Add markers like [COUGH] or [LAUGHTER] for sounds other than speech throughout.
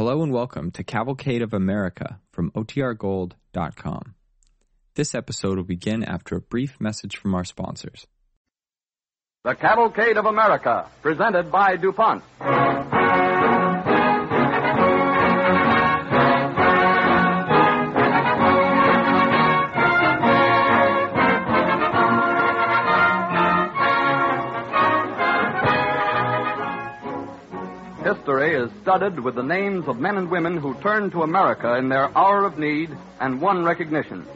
Hello and welcome to Cavalcade of America from OTRGold.com. This episode will begin after a brief message from our sponsors. The Cavalcade of America, presented by DuPont. Is studded with the names of men and women who turned to America in their hour of need and won recognition.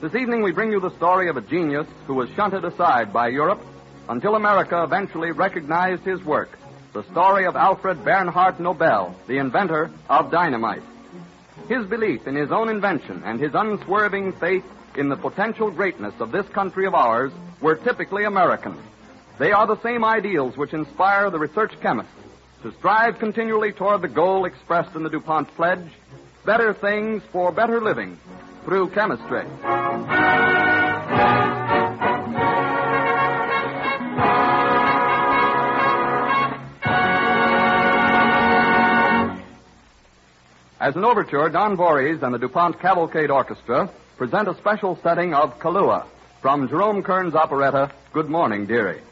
This evening we bring you the story of a genius who was shunted aside by Europe until America eventually recognized his work. The story of Alfred Bernhard Nobel, the inventor of dynamite. His belief in his own invention and his unswerving faith in the potential greatness of this country of ours were typically American. They are the same ideals which inspire the research chemist to strive continually toward the goal expressed in the DuPont pledge better things for better living through chemistry. As an overture, Don Voorhees and the DuPont Cavalcade Orchestra present a special setting of Kalua from Jerome Kern's operetta, Good Morning, Dearie.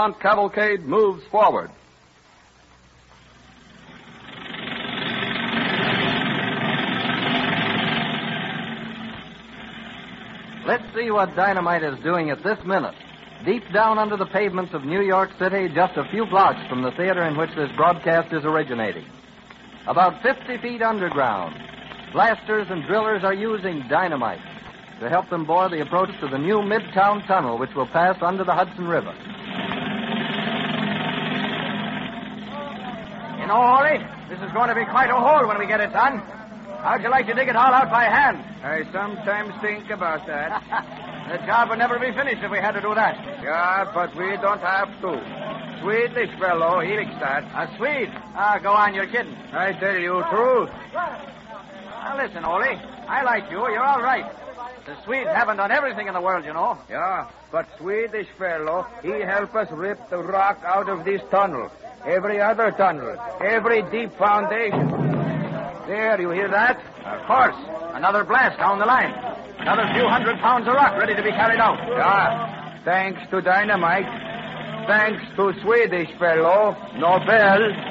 DuPont Cavalcade moves forward. Let's see what dynamite is doing at this minute. Deep down under the pavements of New York City, just a few blocks from the theater in which this broadcast is originating. About 50 feet underground, blasters and drillers are using dynamite to help them bore the approach to the new Midtown Tunnel, which will pass under the Hudson River. Know, Ollie, this is going to be quite a hole when we get it done. How'd you like to dig it all out by hand? I sometimes think about that. [LAUGHS] the job would never be finished if we had to do that. Yeah, but we don't have to. Swedish fellow, he likes that. A Swede? Ah, go on, you're kidding. I tell you truth. Now, listen, Ole. I like you. You're all right. The Swedes haven't done everything in the world, you know. Yeah, but Swedish fellow, he help us rip the rock out of this tunnel. Every other tunnel. Every deep foundation. There, you hear that? Of course. Another blast down the line. Another few hundred pounds of rock ready to be carried out. Yeah. Thanks to dynamite. Thanks to Swedish fellow, Nobel.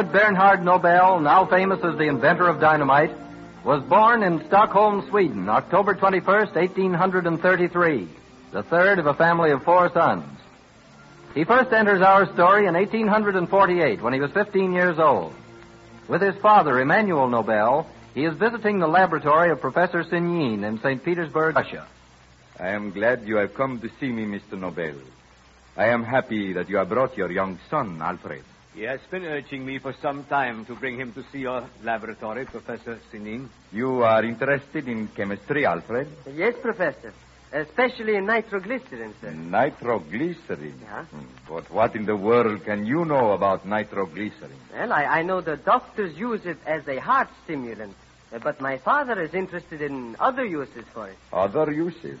Alfred Bernhard Nobel, now famous as the inventor of dynamite, was born in Stockholm, Sweden, October 21st, 1833, the third of a family of four sons. He first enters our story in 1848 when he was 15 years old. With his father, Immanuel Nobel, he is visiting the laboratory of Professor Zinin in St. Petersburg, Russia. I am glad you have come to see me, Mr. Nobel. I am happy that you have brought your young son, Alfred. He has been urging me for some time to bring him to see your laboratory, Professor Zinin. You are interested in chemistry, Alfred? Yes, Professor. Especially in nitroglycerin, sir. Nitroglycerin? Yeah. Hmm, But what in the world can you know about nitroglycerin? Well, I, I know the doctors use it as a heart stimulant, but my father is interested in other uses for it. Other uses?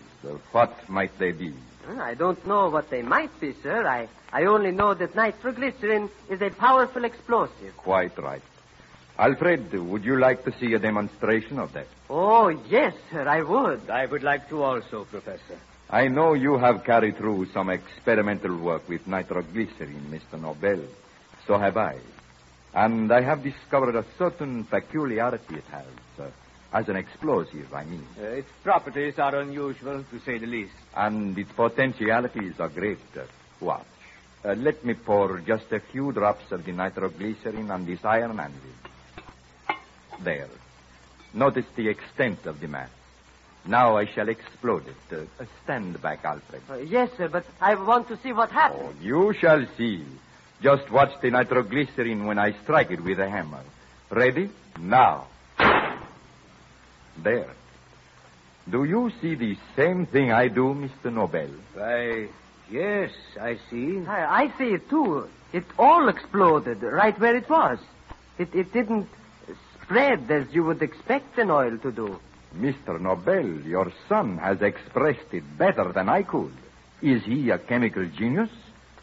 What might they be? I don't know what they might be, sir. I, I only know that nitroglycerin is a powerful explosive. Quite right. Alfred, would you like to see a demonstration of that? Oh, yes, sir, I would. I would like to also, Professor. I know you have carried through some experimental work with nitroglycerin, Mr. Nobel. So have I. And I have discovered a certain peculiarity it has. Uh, as an explosive, I mean. Uh, its properties are unusual, to say the least. And its potentialities are great. Watch. Uh, let me pour just a few drops of the nitroglycerin on this iron anvil. There. Notice the extent of the mass. Now I shall explode it. Uh, stand back, Alfred. Uh, yes, sir, but I want to see what happens. Oh, you shall see. Just watch the nitroglycerin when I strike it with a hammer. Ready? Now. There. Do you see the same thing I do, Mr. Nobel? Why, yes, I see. I, I see it, too. It all exploded right where it was. It, it didn't spread as you would expect an oil to do. Mr. Nobel, your son has expressed it better than I could. Is he a chemical genius?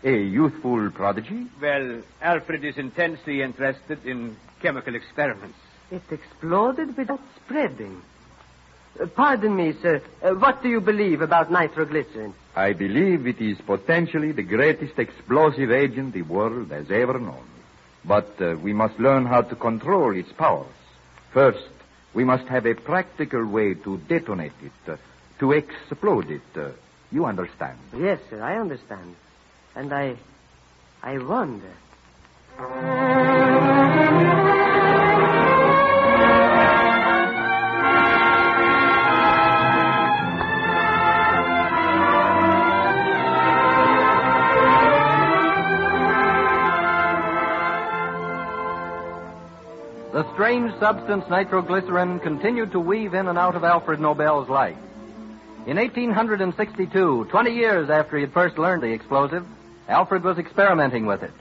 A youthful prodigy? Well, Alfred is intensely interested in chemical experiments. It exploded without spreading. Uh, pardon me, sir. Uh, what do you believe about nitroglycerin? I believe it is potentially the greatest explosive agent the world has ever known. But uh, we must learn how to control its powers. First, we must have a practical way to detonate it, uh, to explode it. Uh, you understand? Yes, sir, I understand. And I. I wonder. The strange substance nitroglycerin continued to weave in and out of Alfred Nobel's life. In 1862, 20 years after he had first learned the explosive, Alfred was experimenting with it.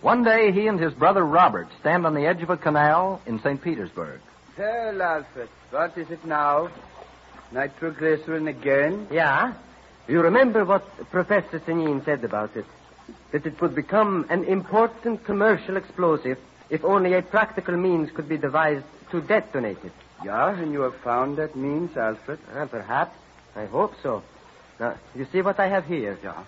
One day, he and his brother Robert stand on the edge of a canal in St. Petersburg. Tell Alfred, what is it now? Nitroglycerin again? Yeah? You remember what Professor Zinin said about it? That it would become an important commercial explosive if only a practical means could be devised to detonate it. Yeah, and you have found that means, Alfred? Ah, perhaps. I hope so. Now, you see what I have here? Yeah.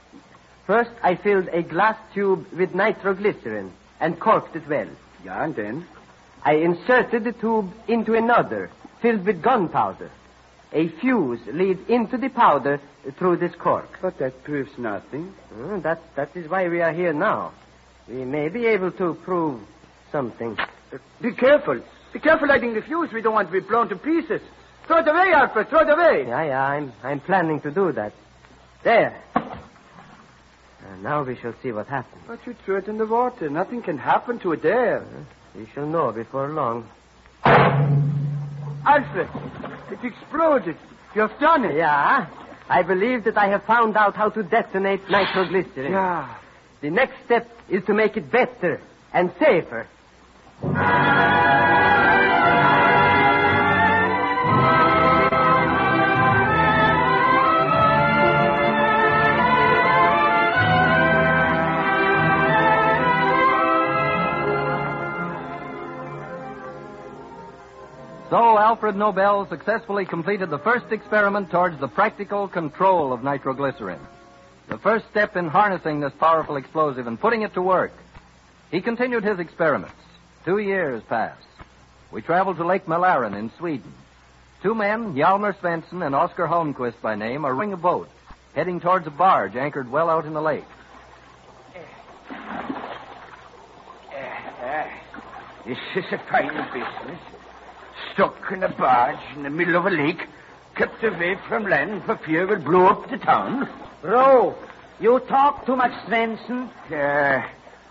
First, I filled a glass tube with nitroglycerin and corked it well. Yeah, and then? I inserted the tube into another, filled with gunpowder. A fuse leads into the powder through this cork. But that proves nothing. Hmm, that, that is why we are here now. We may be able to prove something. Uh, be careful. Be careful lighting the fuse. We don't want to be blown to pieces. Throw it away, Alfred. Throw it away. Yeah, yeah, I'm, I'm planning to do that. There. And now we shall see what happens. But you threw it in the water. Nothing can happen to it there. Uh, we shall know before long. Alfred, it exploded. You have done it. Yeah, I believe that I have found out how to detonate nitroglycerin. Yeah. The next step is to make it better and safer. So Alfred Nobel successfully completed the first experiment towards the practical control of nitroglycerin. The first step in harnessing this powerful explosive and putting it to work. He continued his experiments. Two years passed. We traveled to Lake Malaren in Sweden. Two men, Hjalmar Svensson and Oscar Holmquist by name, are rowing a boat, heading towards a barge anchored well out in the lake. This is a fine business. Stuck in a barge in the middle of a lake, kept away from land for fear we'll blow up the town. Bro, you talk too much, Svensson. Yeah,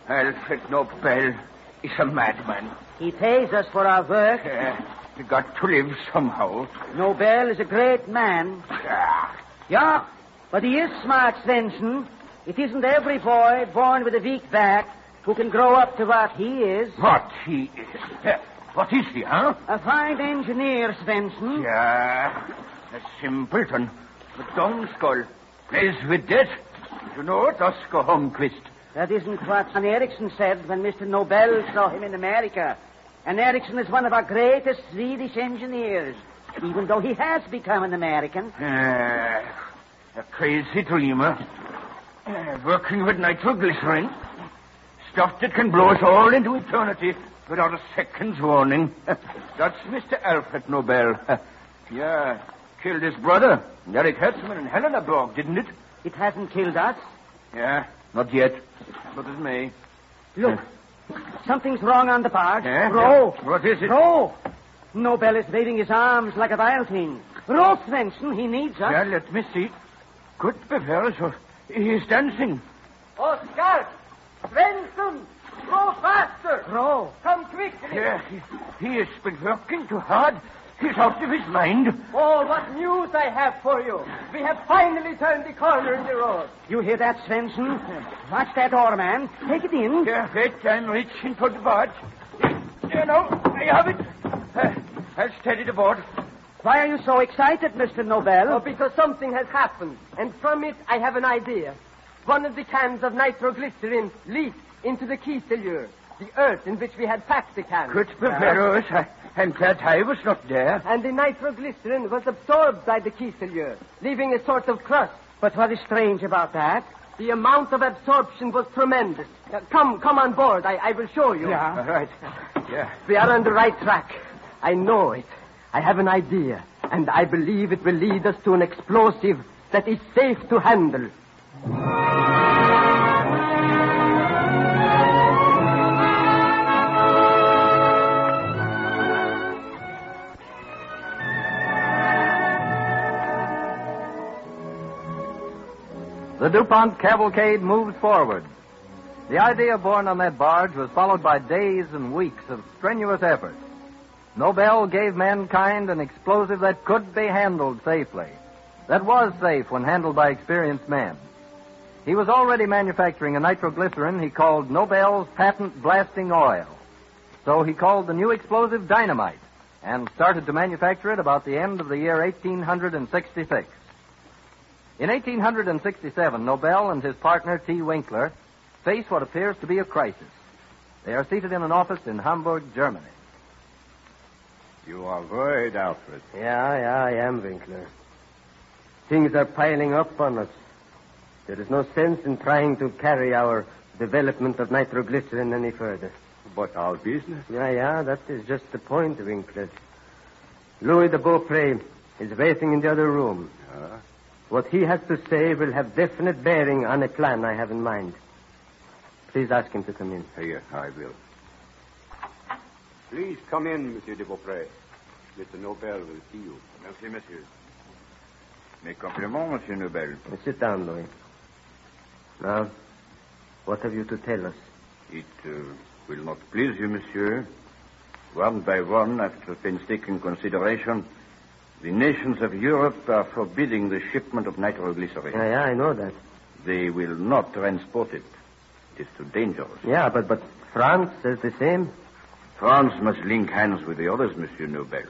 Alfred Nobel is a madman. He pays us for our work. Yeah, we got to live somehow. Nobel is a great man. Yeah. Yeah, but he is smart, Svensson. It isn't every boy born with a weak back who can grow up to what he is. What he is. Uh, what is he, huh? A fine engineer, Svensson. Yeah, a simpleton. A dumb skull. Plays with death. You know it, Oscar Holmquist. That isn't what John Ericsson said when Mr. Nobel saw him in America. And Ericsson is one of our greatest Swedish engineers, even though he has become an American. Uh, a crazy dreamer. Uh, working with nitroglycerin. Stuff that can blow us all into eternity without a second's warning. [LAUGHS] That's Mr. Alfred Nobel. yeah, killed his brother, Eric Hertzman in Heleneborg, didn't it? It hasn't killed us. Yeah, not yet. But it may. Look, something's wrong on the barge. Eh? Yeah? Row. What is it? Row. Nobel is waving his arms like a wild thing. Row, Svensson. He needs us. Yeah, let me see. Good bevel, so he's dancing. Oscar! Svensson! Go faster! Row. Come quickly! Yeah, he, he has been working too hard. He's out of his mind. Oh, what news I have for you. We have finally turned the corner in the road. You hear that, Svensson? Watch that oar, man. Take it in. Yeah, wait, I'm reaching for the barge. You know, I have it. Uh, I'll steady the board. Why are you so excited, Mr. Nobel? Oh, because something has happened, and from it I have an idea. One of the cans of nitroglycerin leaked into the kieselguhr, the earth in which we had packed the can. Good I, I'm glad I was not there. And the nitroglycerin was absorbed by the kieselguhr, leaving a sort of crust. But what is strange about that? The amount of absorption was tremendous. Uh, come, come on board. I, I will show you. Yeah. All right. Yeah. We are on the right track. I know it. I have an idea, and I believe it will lead us to an explosive that is safe to handle. The DuPont cavalcade moved forward. The idea born on that barge was followed by days and weeks of strenuous effort. Nobel gave mankind an explosive that could be handled safely, that was safe when handled by experienced men. He was already manufacturing a nitroglycerin he called Nobel's patent blasting oil. So he called the new explosive dynamite and started to manufacture it about the end of the year 1866. In 1867, Nobel and his partner T. Winkler face what appears to be a crisis. They are seated in an office in Hamburg, Germany. You are worried, Alfred. Yeah, yeah, I am, Winkler. Things are piling up on us. There is no sense in trying to carry our development of nitroglycerin any further. But our business? Yeah, yeah, that is just the point, Winkler. Louis de Beaupre is waiting in the other room. Yeah. What he has to say will have definite bearing on a plan I have in mind. Please ask him to come in. Here, I will. Please come in, Monsieur de Beaupré. Mr. Nobel will see you. Merci, monsieur. Mes compliments, Monsieur Nobel. Sit down, Louis. Now, what have you to tell us? It uh, will not please you, monsieur. One by one, after painstaking consideration, the nations of Europe are forbidding the shipment of nitroglycerin. Yeah, yeah, I know that. They will not transport it. It is too dangerous. Yeah, but, but France says the same. France must link hands with the others, Monsieur Nobel.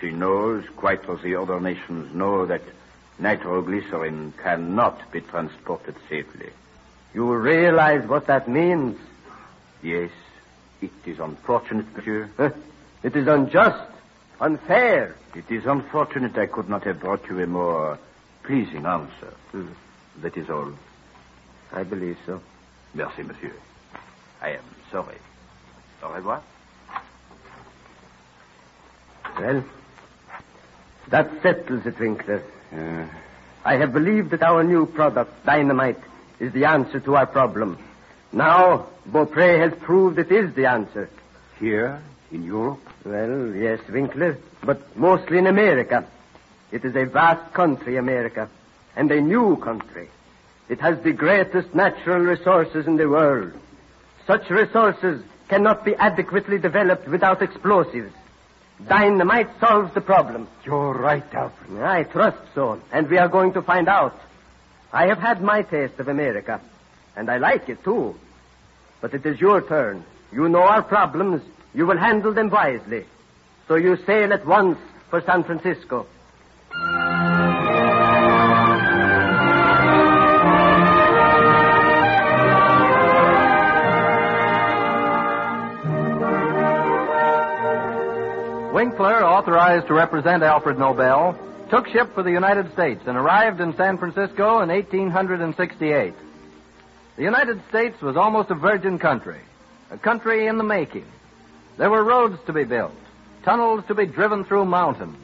She knows, quite as the other nations know, that nitroglycerin cannot be transported safely. You realize what that means? Yes, it is unfortunate, monsieur. It is unjust, unfair. It is unfortunate I could not have brought you a more pleasing answer. Hmm. That is all. I believe so. Merci, monsieur. I am sorry. Au revoir. Well, that settles it, Winkler. Uh, I have believed that our new product, dynamite, is the answer to our problem. Now, Beaupre has proved it is the answer. Here, in Europe? Well, yes, Winkler, but mostly in America. It is a vast country, America, and a new country. It has the greatest natural resources in the world. Such resources cannot be adequately developed without explosives. Dynamite solves the problem. You're right, Alfred. I trust so, and we are going to find out. I have had my taste of America, and I like it too. But it is your turn. You know our problems. You will handle them wisely. So you sail at once for San Francisco. Winkler, authorized to represent Alfred Nobel, took ship for the United States and arrived in San Francisco in 1868. The United States was almost a virgin country, a country in the making. There were roads to be built, tunnels to be driven through mountains,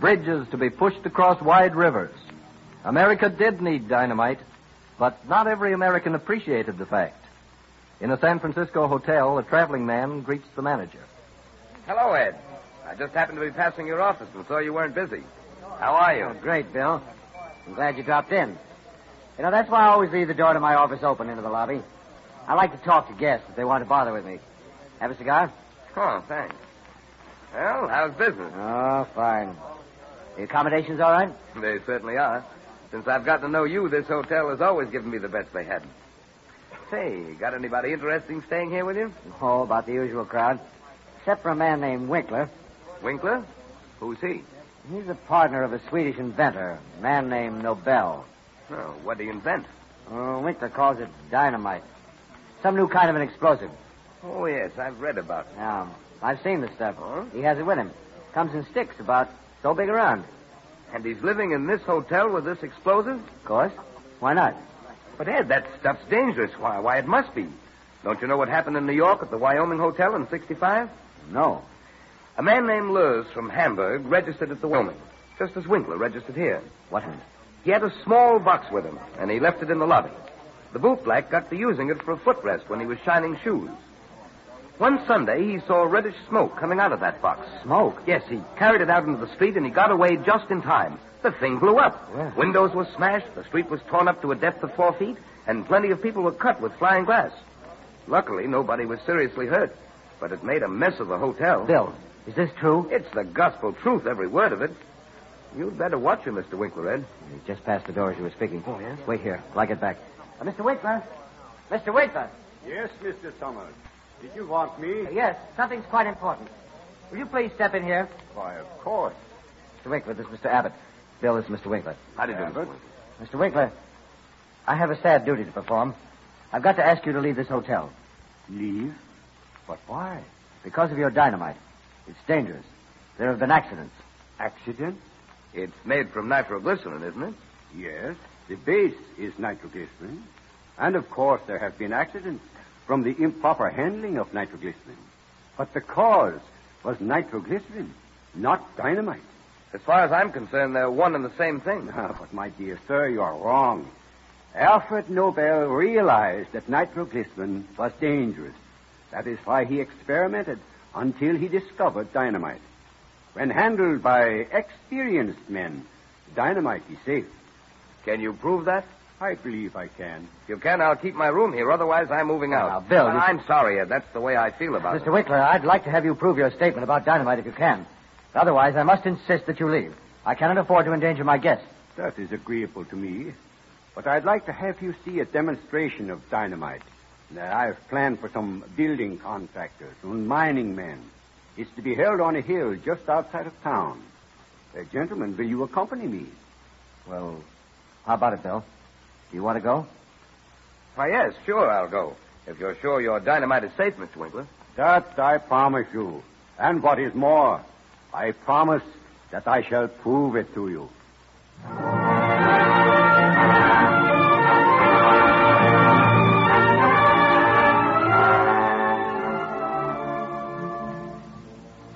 bridges to be pushed across wide rivers. America did need dynamite, but not every American appreciated the fact. In a San Francisco hotel, a traveling man greets the manager. Hello, Ed. I just happened to be passing your office and saw you weren't busy. How are you? Oh, great, Bill. I'm glad you dropped in. You know, that's why I always leave the door to my office open into the lobby. I like to talk to guests if they want to bother with me. Have a cigar? Oh, thanks. Well, how's business? Oh, fine. The accommodations all right? They certainly are. Since I've gotten to know you, this hotel has always given me the best they had. Say, got anybody interesting staying here with you? Oh, about the usual crowd. Except for a man named Winkler. Winkler? Who's he? He's a partner of a Swedish inventor, a man named Nobel. Oh, what did he invent? Oh, Winkler calls it dynamite. Some new kind of an explosive. Oh, yes, I've read about it. Yeah, I've seen the stuff. He has it with him. Comes in sticks about so big around. And he's living in this hotel with this explosive? Of course. Why not? But, Ed, that stuff's dangerous. Why, why, it must be. Don't you know what happened in New York at the Wyoming Hotel in 65? No. A man named Lurs from Hamburg registered at the Wyoming, just as Winkler registered here. What happened? He had a small box with him, and he left it in the lobby. The bootblack got to using it for a footrest when he was shining shoes. One Sunday, he saw reddish smoke coming out of that box. Smoke? Yes, he carried it out into the street, and he got away just in time. The thing blew up. Yeah. Windows were smashed, the street was torn up to a depth of four feet, and plenty of people were cut with flying glass. Luckily, nobody was seriously hurt, but it made a mess of the hotel. Bill, is this true? It's the gospel truth, every word of it. You'd better watch him, Mr. Winkler, Ed. He just passed the door as you were speaking. Oh, yes? Wait here. I'll get back. Uh, Mr. Winkler? Mr. Winkler? Yes, Mr. Summers. Did you want me? Uh, yes, something's quite important. Will you please step in here? Why, of course. Mr. Winkler, this is Mr. Abbott. Bill, this is Mr. Winkler. How do you do, Abbott? Mr. Mr. Winkler, I have a sad duty to perform. I've got to ask you to leave this hotel. Leave? But why? Because of your dynamite. It's dangerous. There have been accidents. Accident? It's made from nitroglycerin, isn't it? Yes. The base is nitroglycerin. And of course, there have been accidents from the improper handling of nitroglycerin. But the cause was nitroglycerin, not dynamite. As far as I'm concerned, they're one and the same thing. [LAUGHS] Ah, but my dear sir, you are wrong. Alfred Nobel realized that nitroglycerin was dangerous. That is why he experimented until he discovered dynamite. When handled by experienced men, dynamite is safe. Can you prove that? I believe I can. If you can, I'll keep my room here. Otherwise, I'm moving out. Now, Bill, But you- I'm sorry, Ed. That's the way I feel about it. Mr. Winkler, I'd like to have you prove your statement about dynamite if you can. Otherwise, I must insist that you leave. I cannot afford to endanger my guests. That is agreeable to me. But I'd like to have you see a demonstration of dynamite that I've planned for some building contractors and mining men. It's to be held on a hill just outside of town. Uh, gentlemen, will you accompany me? Well, how about it, Bill? Do you want to go? Why, yes, sure, I'll go. If you're sure your dynamite is safe, Mr. Winkler. That I promise you. And what is more, I promise that I shall prove it to you.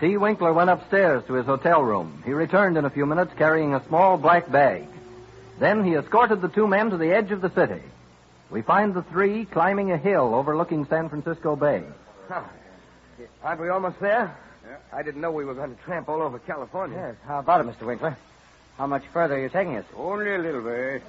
T. Winkler went upstairs to his hotel room. He returned in a few minutes carrying a small black bag. Then he escorted the two men to the edge of the city. We find the three climbing a hill overlooking San Francisco Bay. Aren't we almost there? I didn't know we were going to tramp all over California. Yes. How about it, Mr. Winkler? How much further are you taking us? Only a little way.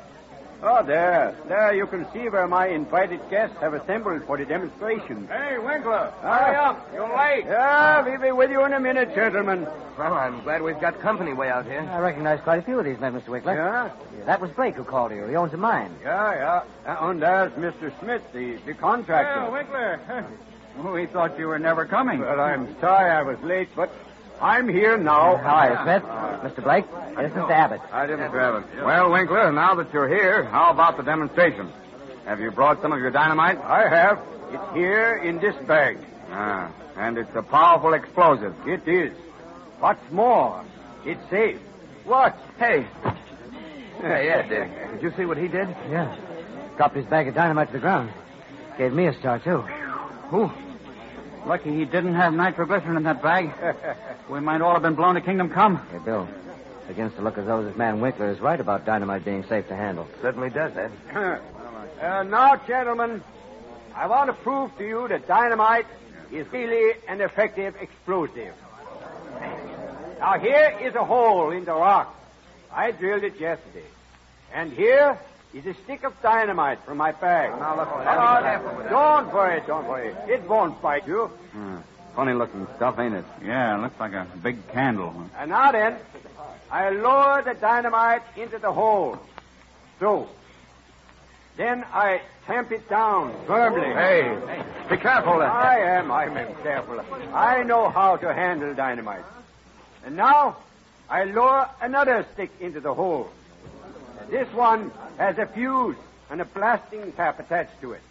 Oh, there. There you can see where my invited guests have assembled for the demonstration. Hey, Winkler, hurry up. You're late. Yeah, we'll be with you in a minute, gentlemen. Well, I'm glad we've got company way out here. I recognize quite a few of these men, Mr. Winkler. Yeah? That was Blake who called you. He owns a mine. Yeah, yeah. Uh, and there's Mr. Smith, the, the contractor. Well, Winkler, we thought you were never coming. Well, I'm sorry I was late, but I'm here now. How are you, Smith? Mr. Blake? This is Mr. Abbott. I didn't grab. Well, Winkler, now that you're here, how about the demonstration? Have you brought some of your dynamite? I have. It's here in this bag. Ah, and it's a powerful explosive. It is. What's more, it's safe. What? Hey. [LAUGHS] Hey, Ed, uh, did you see what he did? Yeah. Dropped his bag of dynamite to the ground. Gave me a start, too. Who? Lucky he didn't have nitroglycerin in that bag. [LAUGHS] we might all have been blown to kingdom come. Hey, Bill. Begins to look as though this man Winkler is right about dynamite being safe to handle. Certainly does, Ed. [CLEARS THROAT] uh, now, gentlemen, I want to prove to you that dynamite is really an effective explosive. Now, here is a hole in the rock. I drilled it yesterday. And here is a stick of dynamite from my bag. Now, look, Oh, don't worry, don't worry. It won't bite you. Hmm. Funny looking stuff, ain't it? Yeah, it looks like a big candle. And now then, I lower the dynamite into the hole. So. Then I tamp it down firmly. Hey, be careful. I am, I am careful. I know how to handle dynamite. And now I lower another stick into the hole. This one has a fuse and a blasting cap attached to it.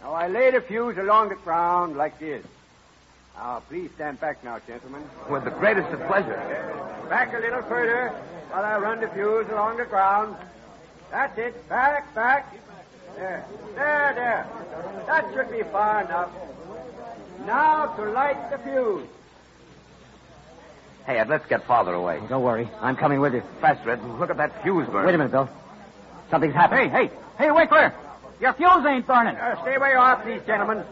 Now I lay the fuse along the ground like this. Now please stand back now, gentlemen. With the greatest of pleasure. Back a little further while I run the fuse along the ground. That's it. Back, back. There. There, there. That should be far enough. Now to light the fuse. Hey, Ed, let's get farther away. Don't worry. I'm coming with you. Faster, Ed. Look at that fuse burn. Wait a minute, Bill. Something's happened. Hey, hey, hey, Winkler! Your fuse ain't burning. Uh, stay where you are, please, gentlemen.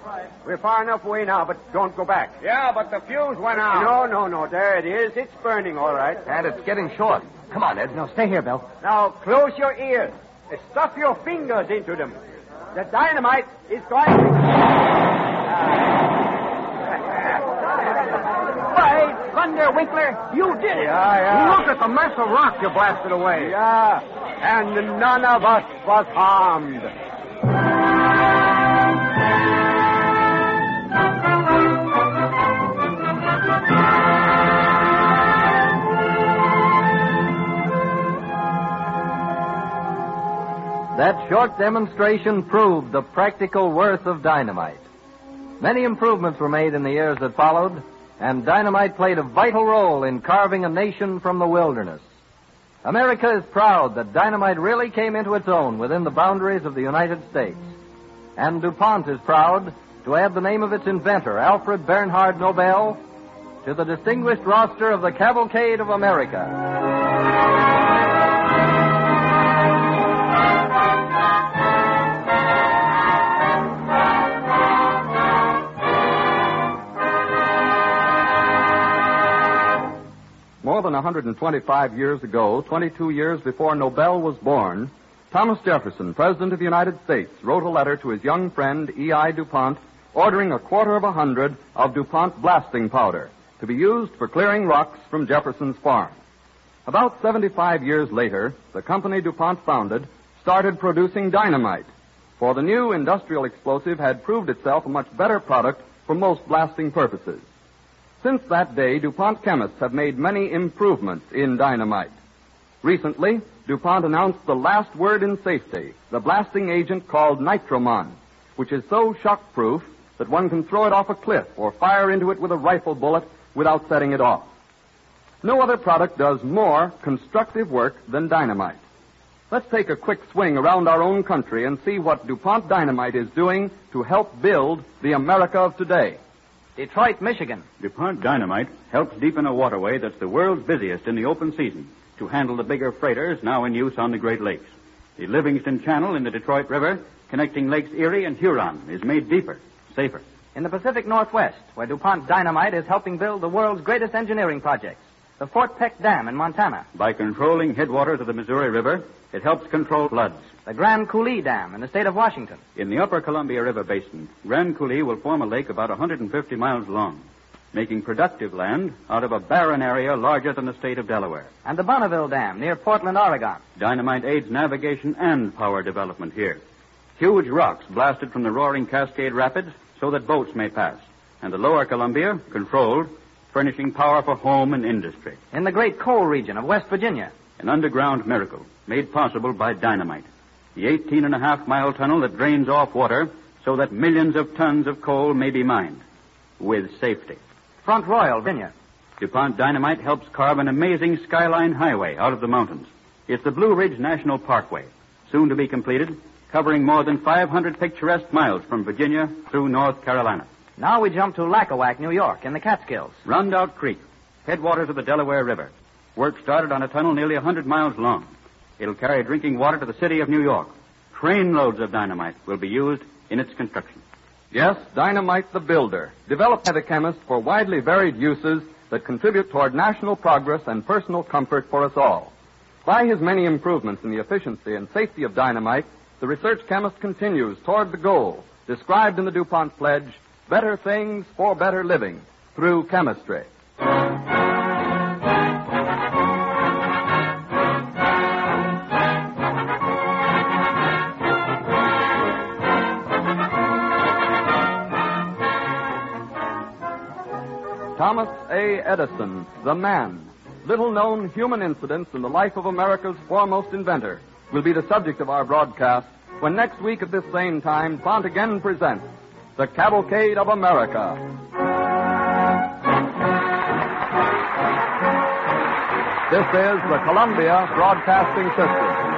We're far enough away now, but don't go back. Yeah, but the fuse went out. No, no, no. There it is. It's burning, all right. And it's getting short. Come on, Ed. No, stay here, Bill. Now close your ears. Stuff your fingers into them. The dynamite is going [LAUGHS] to. By thunder, Winkler, you did it. Yeah, yeah. Look at the mess of rock you blasted away. Yeah, and none of us was harmed. That short demonstration proved the practical worth of dynamite. Many improvements were made in the years that followed, and dynamite played a vital role in carving a nation from the wilderness. America is proud that dynamite really came into its own within the boundaries of the United States. And DuPont is proud to add the name of its inventor, Alfred Bernhard Nobel, to the distinguished roster of the Cavalcade of America. 125 years ago, 22 years before Nobel was born, Thomas Jefferson, President of the United States, wrote a letter to his young friend E.I. DuPont ordering a quarter of a hundred of DuPont blasting powder to be used for clearing rocks from Jefferson's farm. About 75 years later, the company DuPont founded started producing dynamite, for the new industrial explosive had proved itself a much better product for most blasting purposes. Since that day, DuPont chemists have made many improvements in dynamite. Recently, DuPont announced the last word in safety, the blasting agent called Nitramon, which is so shockproof that one can throw it off a cliff or fire into it with a rifle bullet without setting it off. No other product does more constructive work than dynamite. Let's take a quick swing around our own country and see what DuPont Dynamite is doing to help build the America of today. Detroit, Michigan. DuPont Dynamite helps deepen a waterway that's the world's busiest in the open season to handle the bigger freighters now in use on the Great Lakes. The Livingston Channel in the Detroit River, connecting Lakes Erie and Huron, is made deeper, safer. In the Pacific Northwest, where DuPont Dynamite is helping build the world's greatest engineering projects, the Fort Peck Dam in Montana. By controlling headwaters of the Missouri River, it helps control floods. The Grand Coulee Dam in the state of Washington. In the upper Columbia River basin, Grand Coulee will form a lake about 150 miles long, making productive land out of a barren area larger than the state of Delaware. And the Bonneville Dam near Portland, Oregon. Dynamite aids navigation and power development here. Huge rocks blasted from the roaring Cascade Rapids so that boats may pass. And the lower Columbia, controlled, furnishing power for home and industry. In the great coal region of West Virginia. An underground miracle made possible by dynamite. The 18 and a half mile tunnel that drains off water so that millions of tons of coal may be mined with safety. Front Royal, Virginia. DuPont Dynamite helps carve an amazing skyline highway out of the mountains. It's the Blue Ridge National Parkway, soon to be completed, covering more than 500 picturesque miles from Virginia through North Carolina. Now we jump to Lackawack, New York, in the Catskills. Rondout Creek, headwaters of the Delaware River. Work started on a tunnel nearly 100 miles long. It'll carry drinking water to the city of New York. Trainloads of dynamite will be used in its construction. Yes, Dynamite the Builder, developed by the chemist for widely varied uses that contribute toward national progress and personal comfort for us all. By his many improvements in the efficiency and safety of dynamite, the research chemist continues toward the goal described in the DuPont pledge better things for better living through chemistry. Thomas A. Edison, the man. Little known human incidents in the life of America's foremost inventor will be the subject of our broadcast when next week at this same time, Font again presents The Cavalcade of America. This is the Columbia Broadcasting System.